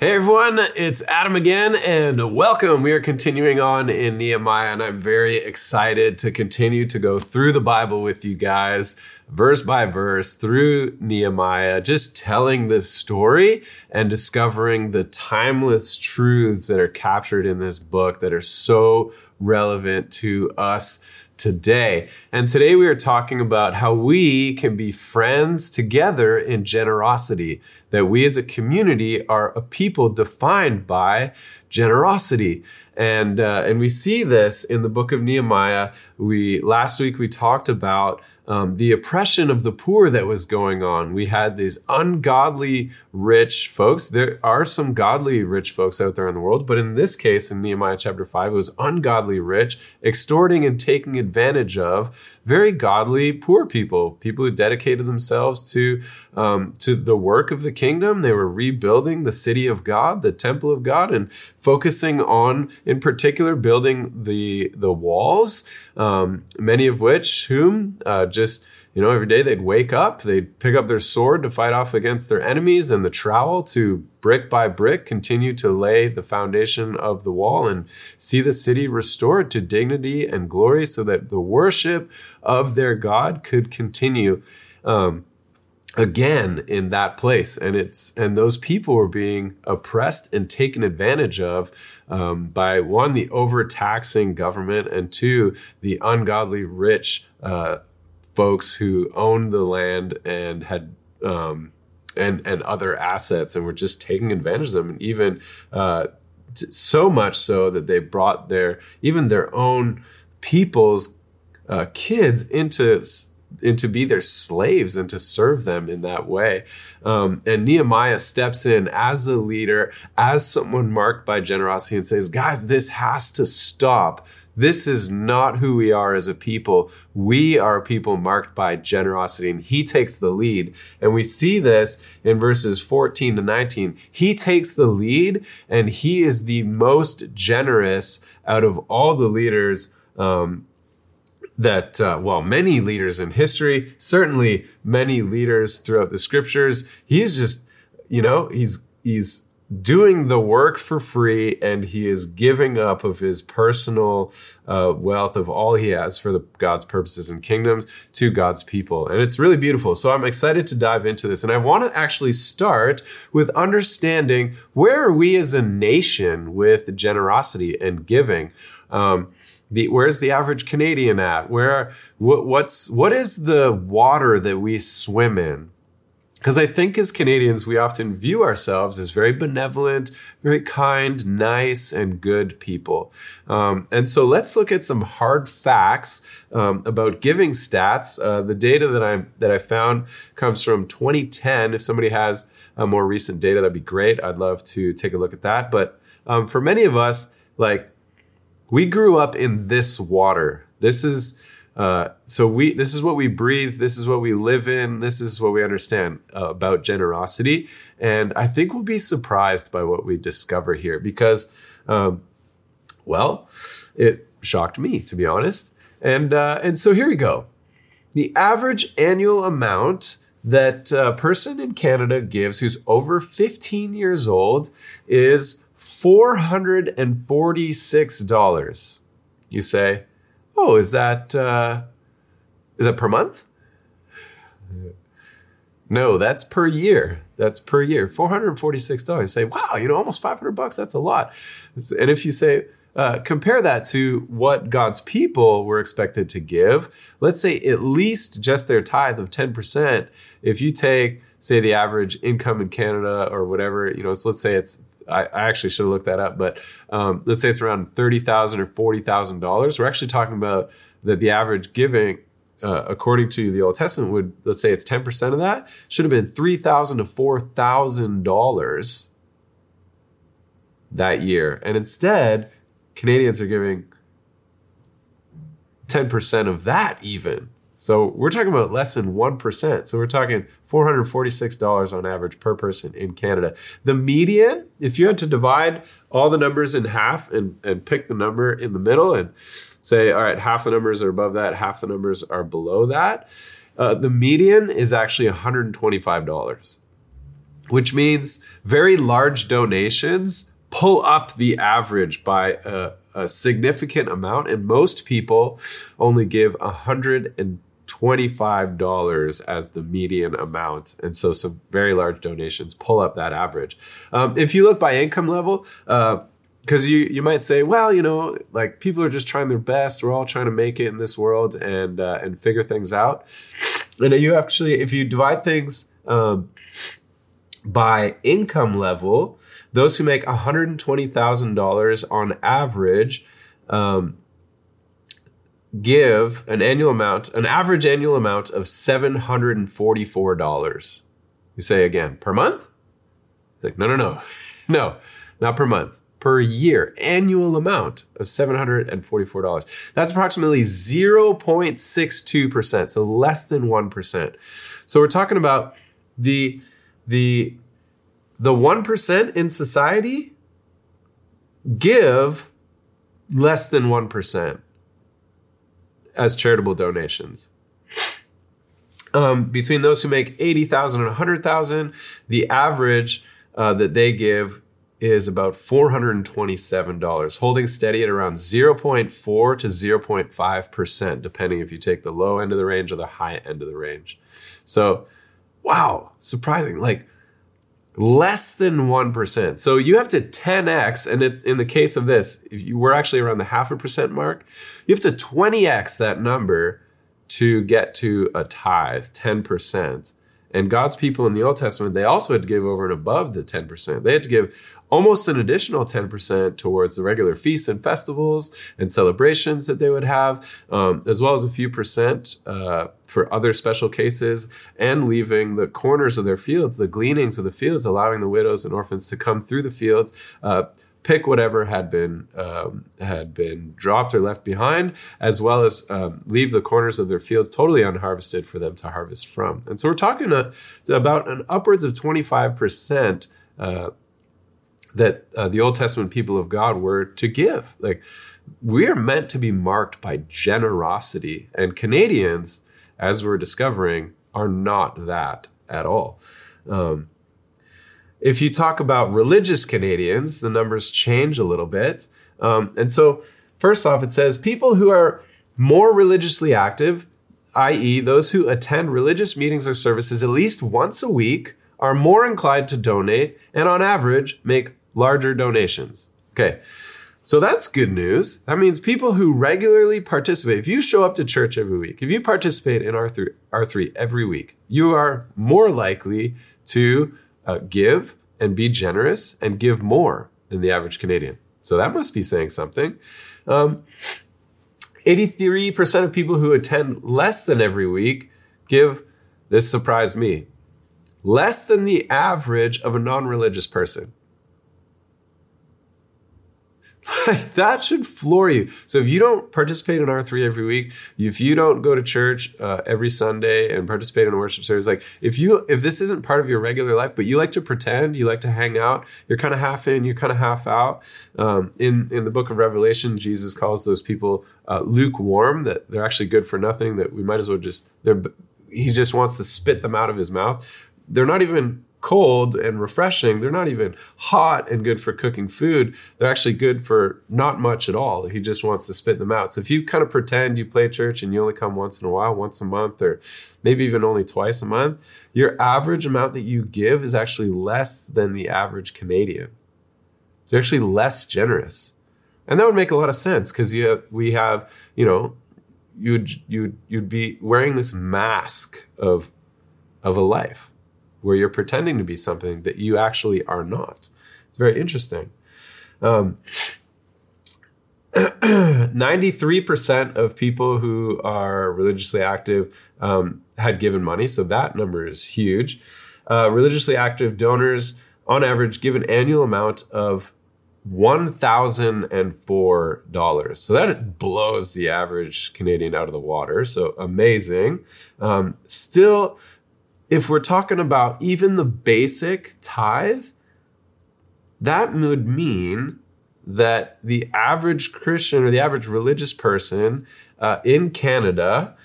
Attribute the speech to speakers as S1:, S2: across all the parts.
S1: Hey everyone, it's Adam again, and welcome. We are continuing on in Nehemiah, and I'm very excited to continue to go through the Bible with you guys, verse by verse, through Nehemiah, just telling this story and discovering the timeless truths that are captured in this book that are so relevant to us today. And today we are talking about how we can be friends together in generosity, that we as a community are a people defined by generosity. And, uh, and we see this in the book of Nehemiah. We, last week we talked about um, the oppression of the poor that was going on. We had these ungodly rich folks. There are some godly rich folks out there in the world, but in this case, in Nehemiah chapter 5, it was ungodly rich, extorting and taking advantage of very godly poor people, people who dedicated themselves to, um, to the work of the kingdom. They were rebuilding the city of God, the temple of God, and focusing on, in particular, building the, the walls, um, many of which, whom uh, just you know, every day they'd wake up, they'd pick up their sword to fight off against their enemies, and the trowel to brick by brick continue to lay the foundation of the wall and see the city restored to dignity and glory so that the worship of their God could continue. Um, again in that place and it's and those people were being oppressed and taken advantage of um, by one the overtaxing government and two the ungodly rich uh, folks who owned the land and had um, and and other assets and were just taking advantage of them and even uh, t- so much so that they brought their even their own people's uh, kids into and to be their slaves and to serve them in that way. Um, and Nehemiah steps in as a leader, as someone marked by generosity, and says, Guys, this has to stop. This is not who we are as a people. We are a people marked by generosity, and he takes the lead. And we see this in verses 14 to 19. He takes the lead, and he is the most generous out of all the leaders. Um, that, uh, well, many leaders in history, certainly many leaders throughout the scriptures, he's just, you know, he's, he's doing the work for free and he is giving up of his personal uh, wealth of all he has for the god's purposes and kingdoms to god's people and it's really beautiful so i'm excited to dive into this and i want to actually start with understanding where are we as a nation with generosity and giving um, the, where's the average Canadian at? Where what, what's what is the water that we swim in? Because I think as Canadians, we often view ourselves as very benevolent, very kind, nice, and good people. Um, and so let's look at some hard facts um, about giving stats. Uh, the data that I that I found comes from 2010. If somebody has a more recent data, that'd be great. I'd love to take a look at that. But um, for many of us, like we grew up in this water. This is uh, so we this is what we breathe this is what we live in this is what we understand uh, about generosity. And i think we'll be surprised by what we discover here because um, well it shocked me to be honest. And uh, and so here we go. The average annual amount that a person in canada gives who's over 15 years old is $446 you say oh, is that uh, is that per month? No, that's per year. That's per year. Four hundred forty-six dollars. Say, wow, you know, almost five hundred bucks. That's a lot. And if you say, uh, compare that to what God's people were expected to give. Let's say at least just their tithe of 10%. If you take, say, the average income in Canada or whatever, you know, so let's say it's I, I actually should have looked that up, but um, let's say it's around thirty thousand or forty thousand dollars. We're actually talking about that the average giving, uh, according to the Old Testament, would let's say it's ten percent of that should have been three thousand to four thousand dollars that year, and instead Canadians are giving ten percent of that even. So we're talking about less than 1%. So we're talking $446 on average per person in Canada. The median, if you had to divide all the numbers in half and, and pick the number in the middle and say, all right, half the numbers are above that, half the numbers are below that, uh, the median is actually $125. which means very large donations pull up the average by a, a significant amount. And most people only give $125 as the median amount. And so some very large donations pull up that average. Um, if you look by income level, uh, because you you might say, well, you know, like people are just trying their best. We're all trying to make it in this world and uh, and figure things out. And you actually, if you divide things um, by income level, those who make one hundred and twenty thousand dollars on average. Um, give an annual amount, an average annual amount of $744. You say again, per month? It's like, no, no, no, no, not per month per year, annual amount of $744. That's approximately 0.62%, so less than 1%. So we're talking about the the the 1% in society give less than 1% as charitable donations. Um, between those who make 80,000 and 100,000, the average uh, that they give is about $427, holding steady at around 0.4 to 0.5%, depending if you take the low end of the range or the high end of the range. So, wow, surprising. Like, less than 1%. So you have to 10x, and it, in the case of this, you were actually around the half a percent mark, you have to 20x that number to get to a tithe, 10%. And God's people in the Old Testament, they also had to give over and above the 10%. They had to give almost an additional 10% towards the regular feasts and festivals and celebrations that they would have, um, as well as a few percent uh, for other special cases, and leaving the corners of their fields, the gleanings of the fields, allowing the widows and orphans to come through the fields. Uh, pick whatever had been um, had been dropped or left behind, as well as um, leave the corners of their fields totally unharvested for them to harvest from. And so we're talking uh, about an upwards of twenty five percent uh, that uh, the Old Testament people of God were to give. Like we are meant to be marked by generosity, and Canadians, as we're discovering, are not that at all. Um, if you talk about religious Canadians, the numbers change a little bit. Um, and so, first off, it says people who are more religiously active, i.e., those who attend religious meetings or services at least once a week, are more inclined to donate and on average make larger donations. Okay. So that's good news. That means people who regularly participate, if you show up to church every week, if you participate in R3, R3 every week, you are more likely to uh, give and be generous and give more than the average Canadian. So that must be saying something. Um, 83% of people who attend less than every week give, this surprised me, less than the average of a non religious person. Like that should floor you. So if you don't participate in R3 every week, if you don't go to church uh, every Sunday and participate in a worship service, like if you if this isn't part of your regular life, but you like to pretend, you like to hang out, you're kind of half in, you're kind of half out. Um, in in the book of Revelation, Jesus calls those people uh, lukewarm, that they're actually good for nothing. That we might as well just they're he just wants to spit them out of his mouth. They're not even cold and refreshing. They're not even hot and good for cooking food. They're actually good for not much at all. He just wants to spit them out. So if you kind of pretend you play church and you only come once in a while, once a month, or maybe even only twice a month, your average amount that you give is actually less than the average Canadian. They're actually less generous. And that would make a lot of sense because you we have, you know, you'd you'd you'd be wearing this mask of of a life where you're pretending to be something that you actually are not. It's very interesting. Um, 93% of people who are religiously active um, had given money, so that number is huge. Uh, religiously active donors, on average, give an annual amount of $1,004. So that blows the average Canadian out of the water. So amazing. Um, still, if we're talking about even the basic tithe, that would mean that the average Christian or the average religious person uh, in Canada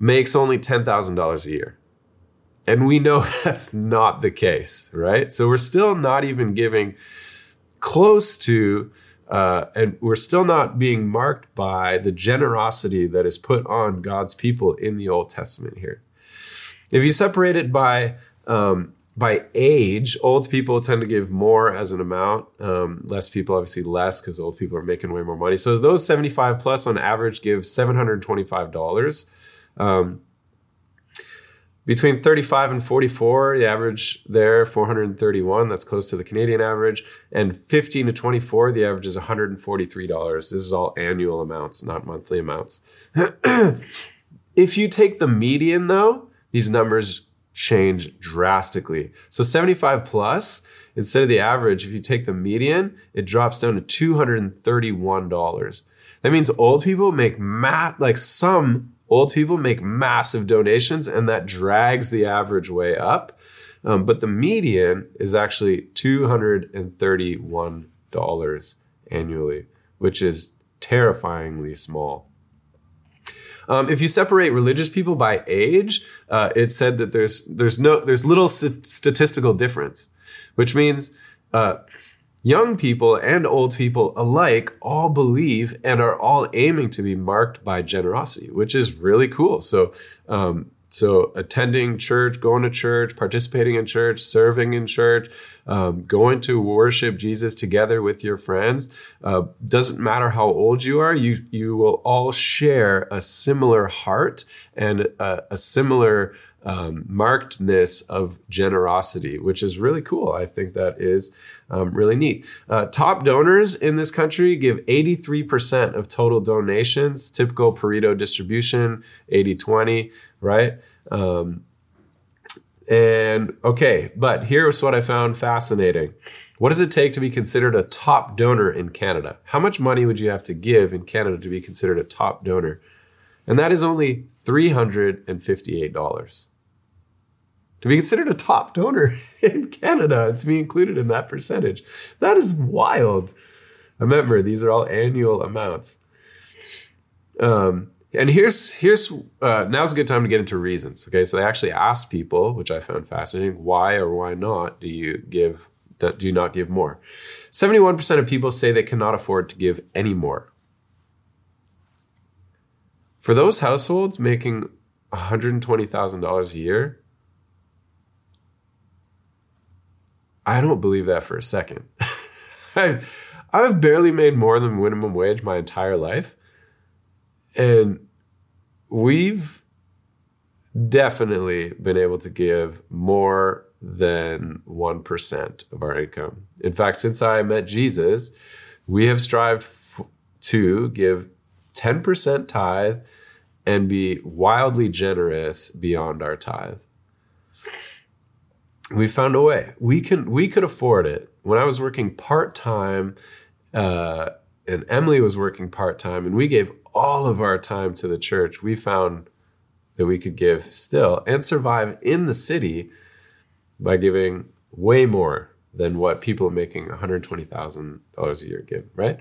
S1: makes only $10,000 a year. And we know that's not the case, right? So we're still not even giving close to, uh, and we're still not being marked by the generosity that is put on God's people in the Old Testament here. If you separate it by um, by age, old people tend to give more as an amount. Um, less people, obviously, less because old people are making way more money. So those 75 plus on average give $725. Um, between 35 and 44, the average there 431. That's close to the Canadian average. And 15 to 24, the average is $143. This is all annual amounts, not monthly amounts. if you take the median, though, these numbers change drastically. So 75 plus, instead of the average, if you take the median, it drops down to $231. That means old people make ma- like some old people make massive donations and that drags the average way up. Um, but the median is actually $231 annually, which is terrifyingly small. Um, if you separate religious people by age, uh, it said that there's there's no there's little statistical difference, which means uh, young people and old people alike all believe and are all aiming to be marked by generosity, which is really cool. So. Um, so, attending church, going to church, participating in church, serving in church, um, going to worship Jesus together with your friends, uh, doesn't matter how old you are, you, you will all share a similar heart and a, a similar um, markedness of generosity, which is really cool. I think that is um, really neat. Uh, top donors in this country give 83% of total donations, typical Pareto distribution, 80 20, right? Um, and okay, but here's what I found fascinating. What does it take to be considered a top donor in Canada? How much money would you have to give in Canada to be considered a top donor? And that is only $358 to be considered a top donor in Canada and to be included in that percentage. That is wild. Remember, these are all annual amounts. Um, and here's here's uh, now's a good time to get into reasons. Okay, so they actually asked people, which I found fascinating, why or why not do you give do you not give more? Seventy one percent of people say they cannot afford to give any more. For those households making one hundred twenty thousand dollars a year, I don't believe that for a second. I, I've barely made more than minimum wage my entire life. And we've definitely been able to give more than 1% of our income. In fact, since I met Jesus, we have strived f- to give 10% tithe and be wildly generous beyond our tithe we found a way. We can we could afford it. When I was working part time, uh, and Emily was working part time, and we gave all of our time to the church. We found that we could give still and survive in the city by giving way more than what people making $120,000 a year give, right?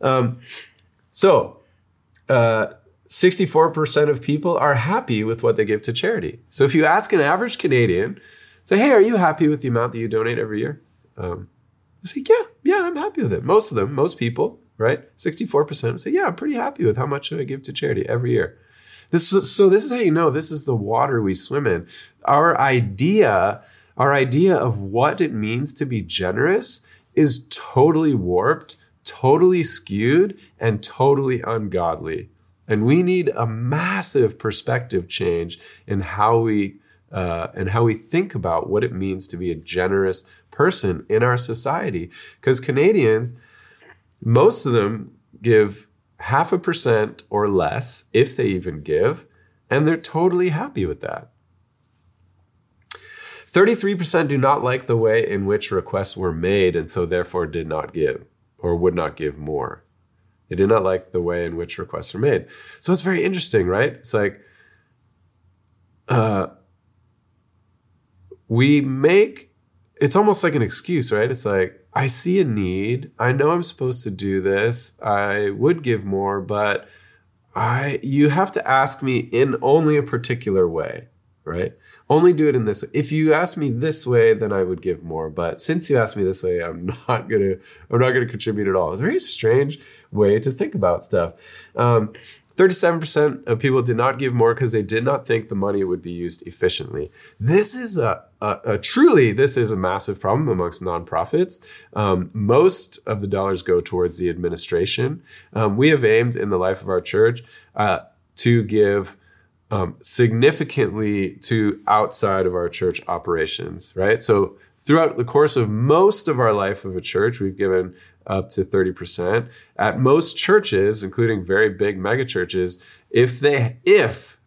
S1: Um, so, uh, 64% of people are happy with what they give to charity. So, if you ask an average Canadian, say, hey, are you happy with the amount that you donate every year? Um, I say, yeah, yeah, I'm happy with it. Most of them, most people, right? 64% say, yeah, I'm pretty happy with how much I give to charity every year. This so this is how you know this is the water we swim in. Our idea, our idea of what it means to be generous is totally warped, totally skewed, and totally ungodly. And we need a massive perspective change in how we uh, and how we think about what it means to be a generous person in our society. Because Canadians, most of them give half a percent or less, if they even give, and they're totally happy with that. 33% do not like the way in which requests were made and so therefore did not give or would not give more. They did not like the way in which requests were made. So it's very interesting, right? It's like, uh, we make it's almost like an excuse, right? It's like, I see a need. I know I'm supposed to do this. I would give more, but I you have to ask me in only a particular way. right? Only do it in this way. If you ask me this way, then I would give more. But since you asked me this way, I'm not gonna I'm not gonna contribute at all. It's very strange way to think about stuff. Um, 37% of people did not give more because they did not think the money would be used efficiently. This is a, truly, this is a massive problem amongst nonprofits. Um, most of the dollars go towards the administration. Um, we have aimed in the life of our church uh, to give um, significantly to outside of our church operations, right? So throughout the course of most of our life of a church, we've given up to 30%. At most churches, including very big mega churches, if they if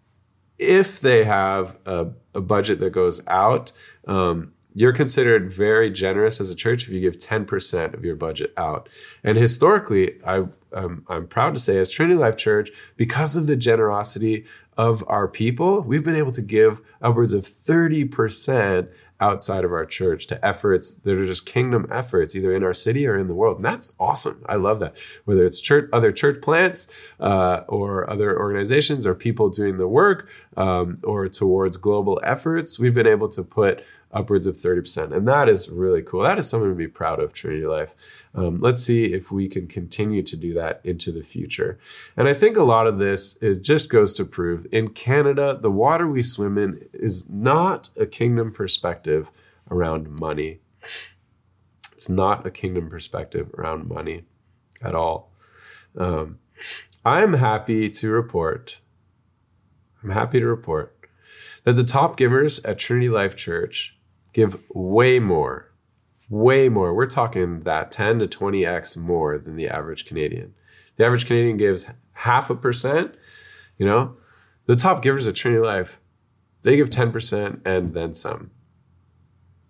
S1: if they have a, a budget that goes out, um, you're considered very generous as a church if you give 10% of your budget out. And historically, I, um, I'm proud to say, as Trinity Life Church, because of the generosity of our people, we've been able to give upwards of 30% outside of our church to efforts that are just kingdom efforts, either in our city or in the world. And that's awesome. I love that. Whether it's church, other church plants, uh, or other organizations, or people doing the work, um, or towards global efforts, we've been able to put upwards of 30%. And that is really cool. That is something to be proud of, Trinity Life. Um, let's see if we can continue to do that into the future. And I think a lot of this it just goes to prove in Canada, the water we swim in is not a kingdom perspective around money. It's not a kingdom perspective around money at all. Um, I'm happy to report, I'm happy to report that the top givers at Trinity Life Church give way more, way more. We're talking that 10 to 20x more than the average Canadian. The average Canadian gives half a percent. You know, the top givers at Trinity Life, they give 10% and then some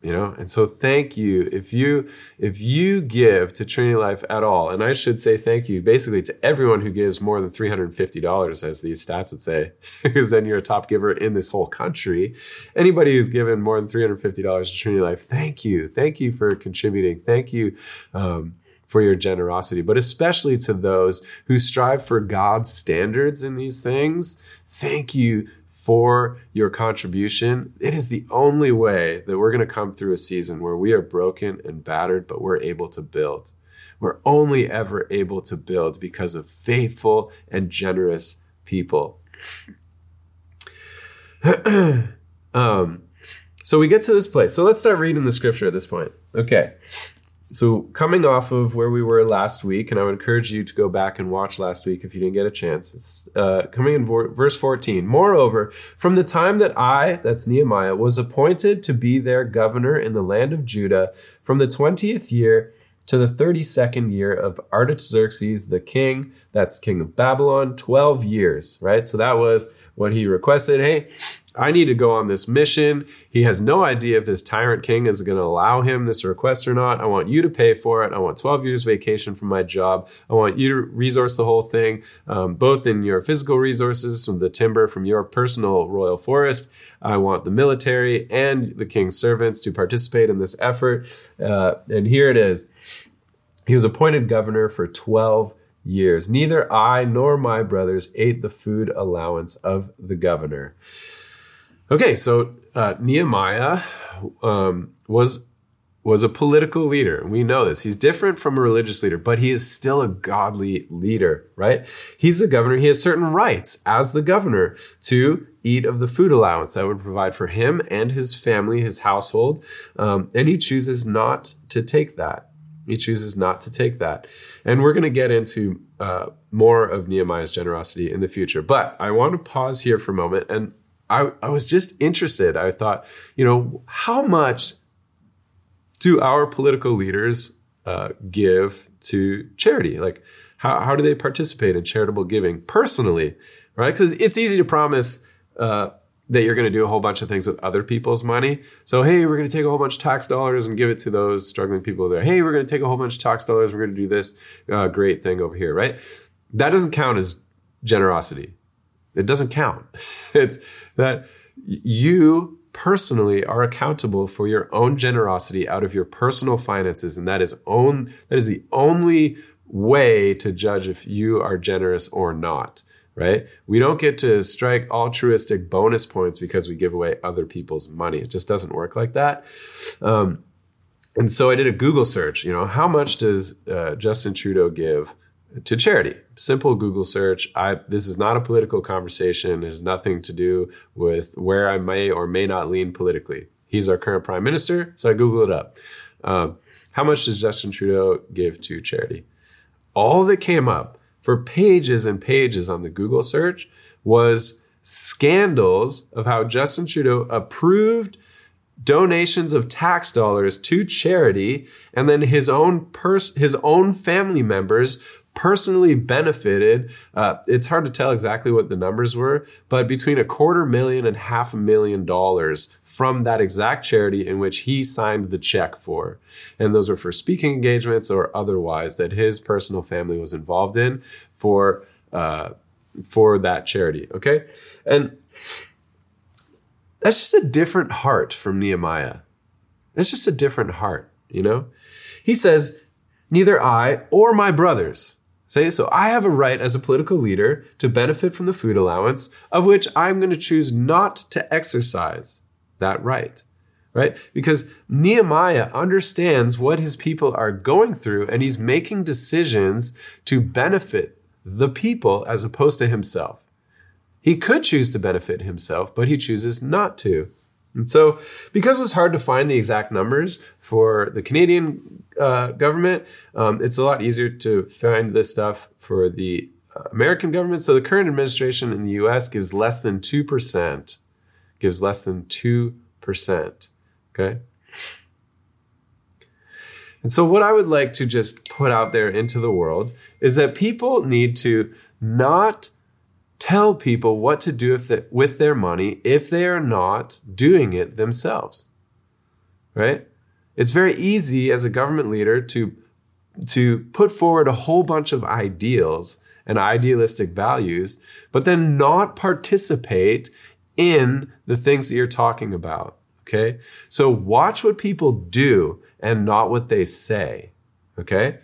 S1: you know? And so thank you. If you if you give to trinity life at all and i should say thank you basically to everyone who gives more than $350 as these stats would say because then you're a top giver in this whole country. Anybody who's given more than $350 to trinity life thank you. Thank you for contributing. Thank you um, for your generosity, but especially to those who strive for God's standards in these things. Thank you for your contribution. It is the only way that we're going to come through a season where we are broken and battered, but we're able to build. We're only ever able to build because of faithful and generous people. um, so we get to this place. So let's start reading the scripture at this point. Okay. So, coming off of where we were last week, and I would encourage you to go back and watch last week if you didn't get a chance. It's uh, coming in verse 14. Moreover, from the time that I, that's Nehemiah, was appointed to be their governor in the land of Judah, from the 20th year to the 32nd year of Artaxerxes the king, that's king of Babylon, 12 years, right? So that was what he requested. Hey, I need to go on this mission. He has no idea if this tyrant king is going to allow him this request or not. I want you to pay for it. I want 12 years vacation from my job. I want you to resource the whole thing, um, both in your physical resources from the timber from your personal royal forest. I want the military and the king's servants to participate in this effort. Uh, and here it is. He was appointed governor for 12 years. Neither I nor my brothers ate the food allowance of the governor. Okay, so uh, Nehemiah um, was was a political leader. We know this. He's different from a religious leader, but he is still a godly leader, right? He's the governor. He has certain rights as the governor to eat of the food allowance that would provide for him and his family, his household. Um, and he chooses not to take that. He chooses not to take that. And we're going to get into uh, more of Nehemiah's generosity in the future. But I want to pause here for a moment. And I, I was just interested. I thought, you know, how much do our political leaders uh, give to charity? Like, how, how do they participate in charitable giving personally, right? Because it's easy to promise uh, that you're going to do a whole bunch of things with other people's money. So, hey, we're going to take a whole bunch of tax dollars and give it to those struggling people there. Hey, we're going to take a whole bunch of tax dollars. We're going to do this uh, great thing over here, right? That doesn't count as generosity. It doesn't count. it's that you personally are accountable for your own generosity out of your personal finances, and that is own that is the only way to judge if you are generous or not right? We don't get to strike altruistic bonus points because we give away other people's money. It just doesn't work like that. Um, and so I did a Google search. You know, how much does uh, Justin Trudeau give to charity? Simple Google search. I this is not a political conversation. It has nothing to do with where I may or may not lean politically. He's our current prime minister, so I Google it up. Um, how much does Justin Trudeau give to charity? All that came up for pages and pages on the Google search was scandals of how Justin Trudeau approved donations of tax dollars to charity and then his own pers- his own family members personally benefited uh, it's hard to tell exactly what the numbers were but between a quarter million and half a million dollars from that exact charity in which he signed the check for and those were for speaking engagements or otherwise that his personal family was involved in for uh, for that charity okay and that's just a different heart from Nehemiah. That's just a different heart, you know? He says, Neither I or my brothers so. I have a right as a political leader to benefit from the food allowance, of which I'm going to choose not to exercise that right. Right? Because Nehemiah understands what his people are going through and he's making decisions to benefit the people as opposed to himself. He could choose to benefit himself, but he chooses not to. And so, because it was hard to find the exact numbers for the Canadian uh, government, um, it's a lot easier to find this stuff for the uh, American government. So, the current administration in the US gives less than 2%, gives less than 2%. Okay. And so, what I would like to just put out there into the world is that people need to not tell people what to do the, with their money if they are not doing it themselves. Right? It's very easy as a government leader to, to put forward a whole bunch of ideals and idealistic values, but then not participate in the things that you're talking about. Okay? So watch what people do and not what they say. Okay?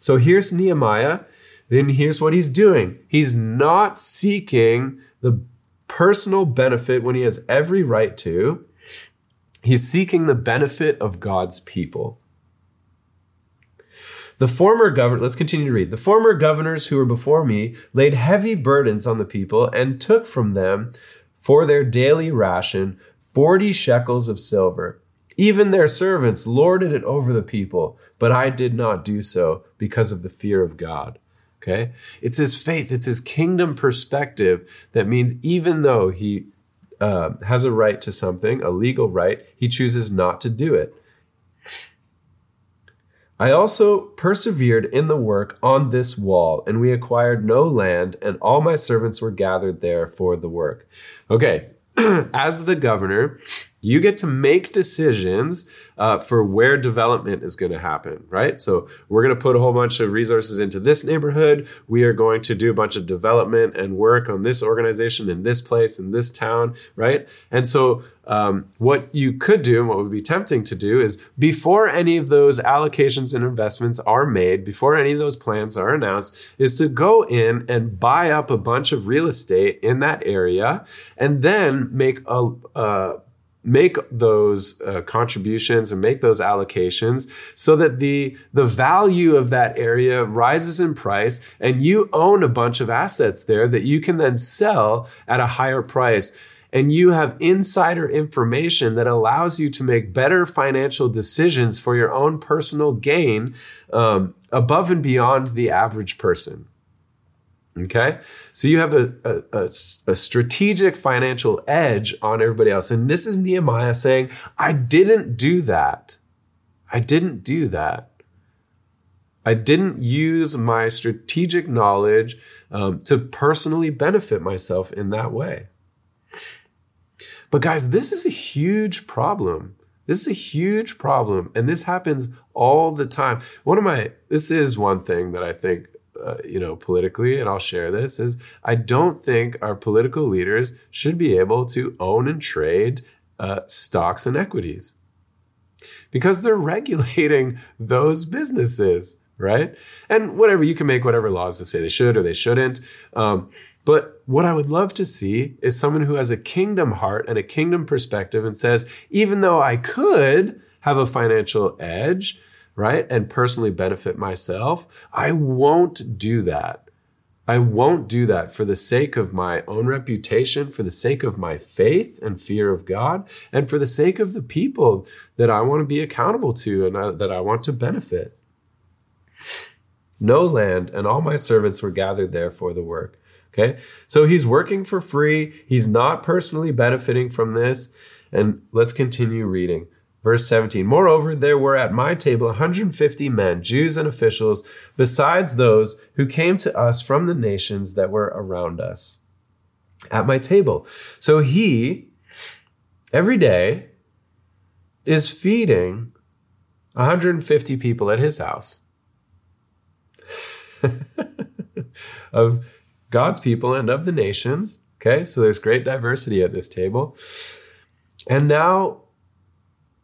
S1: So here's Nehemiah then here's what he's doing he's not seeking the personal benefit when he has every right to, he's seeking the benefit of God's people. The former governor, let's continue to read. The former governors who were before me laid heavy burdens on the people and took from them for their daily ration 40 shekels of silver. Even their servants lorded it over the people, but I did not do so because of the fear of God. Okay? It's his faith, it's his kingdom perspective that means even though he uh, has a right to something, a legal right, he chooses not to do it. I also persevered in the work on this wall, and we acquired no land, and all my servants were gathered there for the work. Okay, as the governor, you get to make decisions uh, for where development is going to happen, right? So we're going to put a whole bunch of resources into this neighborhood. We are going to do a bunch of development and work on this organization in this place, in this town, right? And so um, what you could do and what would be tempting to do is before any of those allocations and investments are made, before any of those plans are announced, is to go in and buy up a bunch of real estate in that area and then make a, a make those uh, contributions and make those allocations so that the the value of that area rises in price and you own a bunch of assets there that you can then sell at a higher price. And you have insider information that allows you to make better financial decisions for your own personal gain um, above and beyond the average person Okay. So you have a, a, a, strategic financial edge on everybody else. And this is Nehemiah saying, I didn't do that. I didn't do that. I didn't use my strategic knowledge um, to personally benefit myself in that way. But guys, this is a huge problem. This is a huge problem. And this happens all the time. One of my, this is one thing that I think uh, you know, politically, and I'll share this, is I don't think our political leaders should be able to own and trade uh, stocks and equities because they're regulating those businesses, right? And whatever, you can make whatever laws to say they should or they shouldn't. Um, but what I would love to see is someone who has a kingdom heart and a kingdom perspective and says, even though I could have a financial edge, right, and personally benefit myself, I won't do that. I won't do that for the sake of my own reputation, for the sake of my faith and fear of God, and for the sake of the people that I want to be accountable to and I, that I want to benefit. No land, and all my servants were gathered there for the work. Okay. So he's working for free. He's not personally benefiting from this. And let's continue reading. Verse 17 Moreover, there were at my table 150 men, Jews and officials, besides those who came to us from the nations that were around us at my table. So he, every day, is feeding 150 people at his house of God's people and of the nations. Okay, so there's great diversity at this table. And now,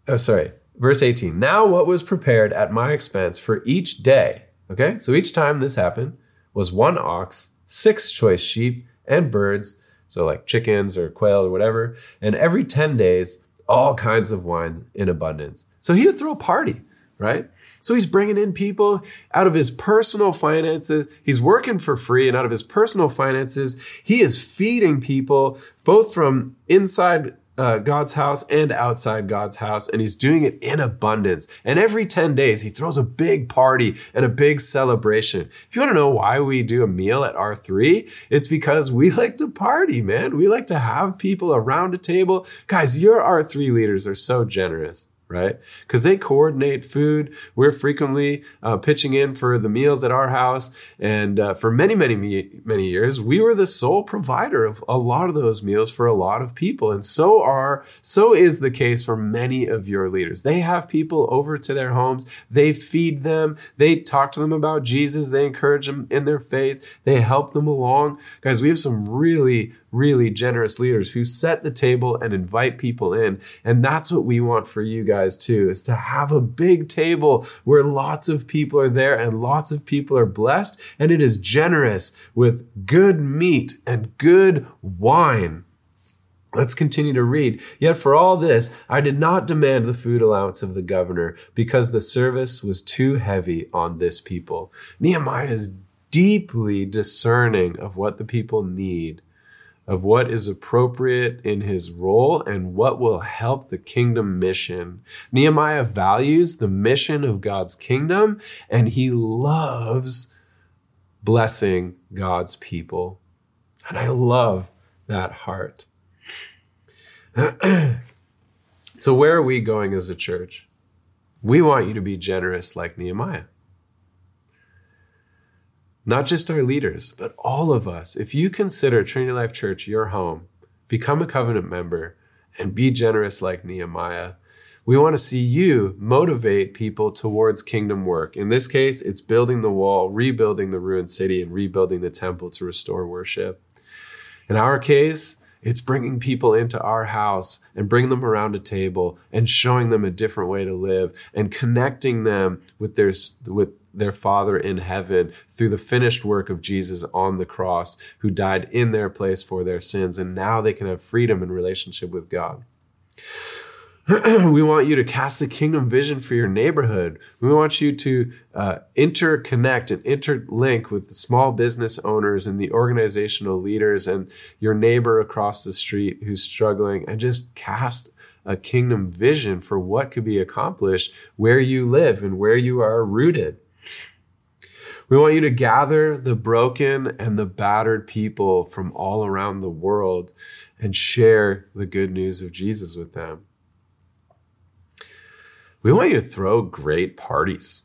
S1: oh, sorry, verse 18. Now, what was prepared at my expense for each day, okay, so each time this happened, was one ox, six choice sheep, and birds, so like chickens or quail or whatever, and every 10 days, all kinds of wine in abundance. So he would throw a party right? So he's bringing in people out of his personal finances. He's working for free, and out of his personal finances, he is feeding people both from inside uh, God's house and outside God's house, and he's doing it in abundance. And every 10 days, he throws a big party and a big celebration. If you want to know why we do a meal at R3, it's because we like to party, man. We like to have people around a table. Guys, your R3 leaders are so generous right? Because they coordinate food. We're frequently uh, pitching in for the meals at our house. And uh, for many, many, many years, we were the sole provider of a lot of those meals for a lot of people. And so are, so is the case for many of your leaders. They have people over to their homes. They feed them. They talk to them about Jesus. They encourage them in their faith. They help them along. Guys, we have some really, really generous leaders who set the table and invite people in. And that's what we want for you guys too, is to have a big table where lots of people are there and lots of people are blessed. And it is generous with good meat and good wine. Let's continue to read. Yet for all this, I did not demand the food allowance of the governor because the service was too heavy on this people. Nehemiah is deeply discerning of what the people need of what is appropriate in his role and what will help the kingdom mission. Nehemiah values the mission of God's kingdom and he loves blessing God's people. And I love that heart. so, where are we going as a church? We want you to be generous like Nehemiah not just our leaders, but all of us. If you consider Trinity Life Church your home, become a covenant member and be generous like Nehemiah. We want to see you motivate people towards kingdom work. In this case, it's building the wall, rebuilding the ruined city, and rebuilding the temple to restore worship. In our case, it's bringing people into our house and bringing them around a table and showing them a different way to live and connecting them with their, with their Father in heaven through the finished work of Jesus on the cross, who died in their place for their sins. And now they can have freedom and relationship with God. we want you to cast the kingdom vision for your neighborhood. We want you to uh, interconnect and interlink with the small business owners and the organizational leaders and your neighbor across the street who's struggling and just cast a kingdom vision for what could be accomplished where you live and where you are rooted. We want you to gather the broken and the battered people from all around the world and share the good news of Jesus with them. We want you to throw great parties.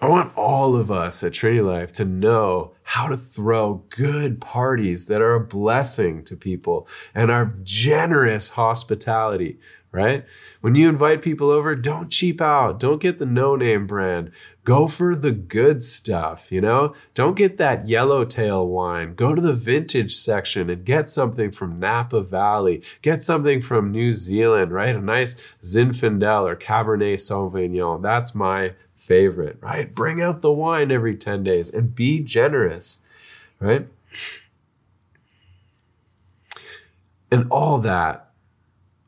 S1: I want all of us at Trinity Life to know how to throw good parties that are a blessing to people and our generous hospitality, right? When you invite people over, don't cheap out. Don't get the no name brand. Go for the good stuff, you know? Don't get that yellowtail wine. Go to the vintage section and get something from Napa Valley. Get something from New Zealand, right? A nice Zinfandel or Cabernet Sauvignon. That's my favorite, right? Bring out the wine every 10 days and be generous, right? And all that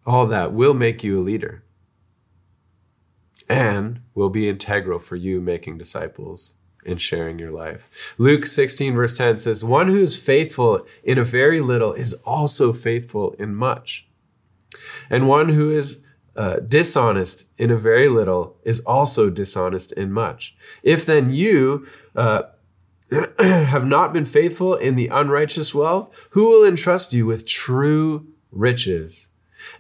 S1: all that will make you a leader and will be integral for you making disciples and sharing your life. Luke 16, verse 10 says, One who is faithful in a very little is also faithful in much. And one who is uh, dishonest in a very little is also dishonest in much. If then you uh, have not been faithful in the unrighteous wealth, who will entrust you with true riches?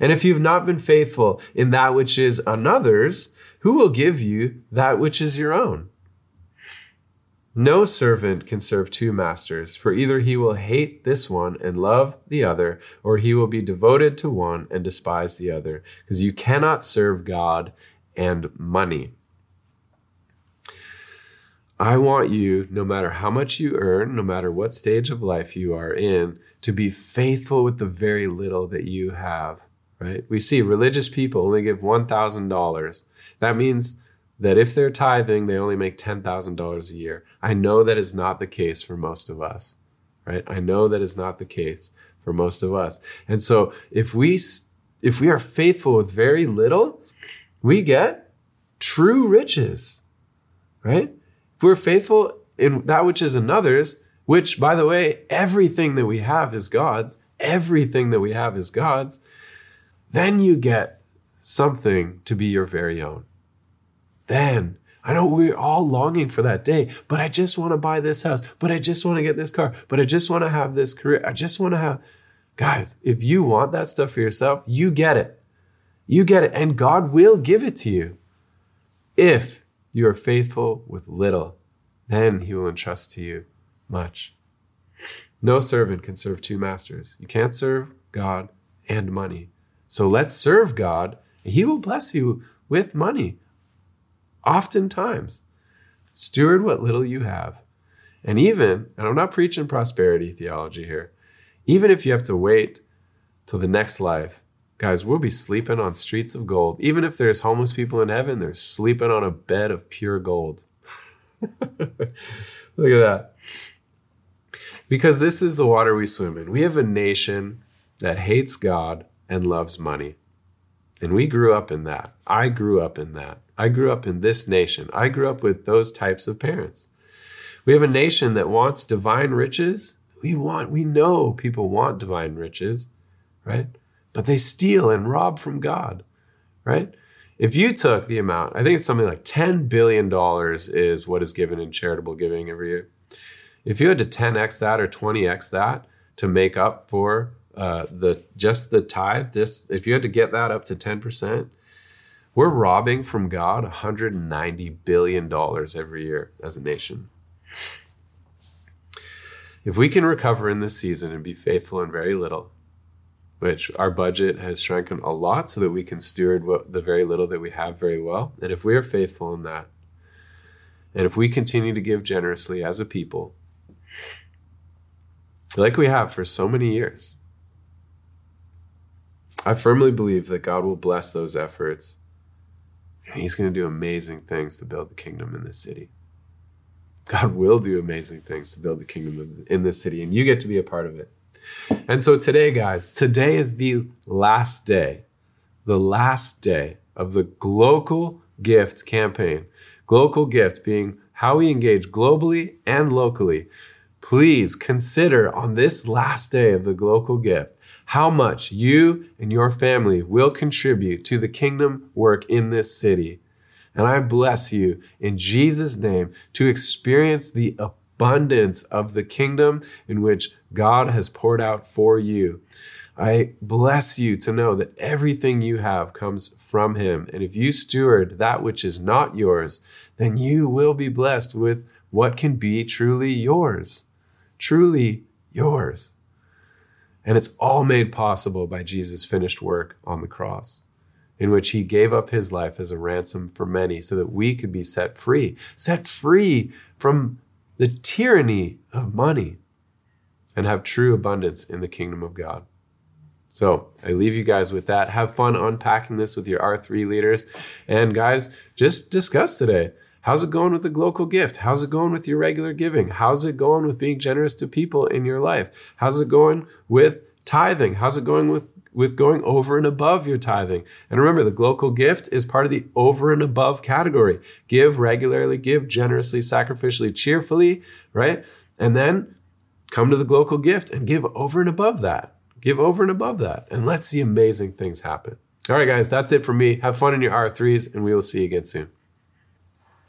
S1: And if you've not been faithful in that which is another's, who will give you that which is your own? No servant can serve two masters, for either he will hate this one and love the other, or he will be devoted to one and despise the other, because you cannot serve God and money. I want you, no matter how much you earn, no matter what stage of life you are in, to be faithful with the very little that you have right? We see religious people only give $1,000. That means that if they're tithing, they only make $10,000 a year. I know that is not the case for most of us, right? I know that is not the case for most of us. And so if we if we are faithful with very little, we get true riches, right? If we're faithful in that which is another's, which by the way, everything that we have is God's, everything that we have is God's, then you get something to be your very own. Then I know we're all longing for that day, but I just want to buy this house, but I just want to get this car, but I just want to have this career. I just want to have, guys, if you want that stuff for yourself, you get it. You get it, and God will give it to you. If you are faithful with little, then He will entrust to you much. No servant can serve two masters. You can't serve God and money. So let's serve God. and He will bless you with money. Oftentimes, steward what little you have. And even, and I'm not preaching prosperity theology here, even if you have to wait till the next life, guys, we'll be sleeping on streets of gold. Even if there's homeless people in heaven, they're sleeping on a bed of pure gold. Look at that. Because this is the water we swim in. We have a nation that hates God and loves money. And we grew up in that. I grew up in that. I grew up in this nation. I grew up with those types of parents. We have a nation that wants divine riches. We want, we know people want divine riches, right? But they steal and rob from God, right? If you took the amount, I think it's something like $10 billion is what is given in charitable giving every year. If you had to 10x that or 20x that to make up for uh, the just the tithe, this if you had to get that up to 10%, we're robbing from God 190 billion dollars every year as a nation. If we can recover in this season and be faithful in very little, which our budget has shrunken a lot so that we can steward what, the very little that we have very well, and if we are faithful in that, and if we continue to give generously as a people, like we have for so many years, I firmly believe that God will bless those efforts and He's going to do amazing things to build the kingdom in this city. God will do amazing things to build the kingdom in this city, and you get to be a part of it. And so today, guys, today is the last day, the last day of the Global Gift campaign. Global Gift being how we engage globally and locally. Please consider on this last day of the Global Gift how much you and your family will contribute to the kingdom work in this city. And I bless you in Jesus' name to experience the abundance of the kingdom in which God has poured out for you. I bless you to know that everything you have comes from Him. And if you steward that which is not yours, then you will be blessed with what can be truly yours. Truly yours. And it's all made possible by Jesus' finished work on the cross, in which he gave up his life as a ransom for many so that we could be set free, set free from the tyranny of money and have true abundance in the kingdom of God. So I leave you guys with that. Have fun unpacking this with your R3 leaders. And guys, just discuss today. How's it going with the local gift? How's it going with your regular giving? How's it going with being generous to people in your life? How's it going with tithing? How's it going with with going over and above your tithing. And remember, the local gift is part of the over and above category. Give regularly, give generously, sacrificially, cheerfully, right? And then come to the local gift and give over and above that. Give over and above that. And let's see amazing things happen. All right, guys, that's it for me. Have fun in your R3s, and we will see you again soon.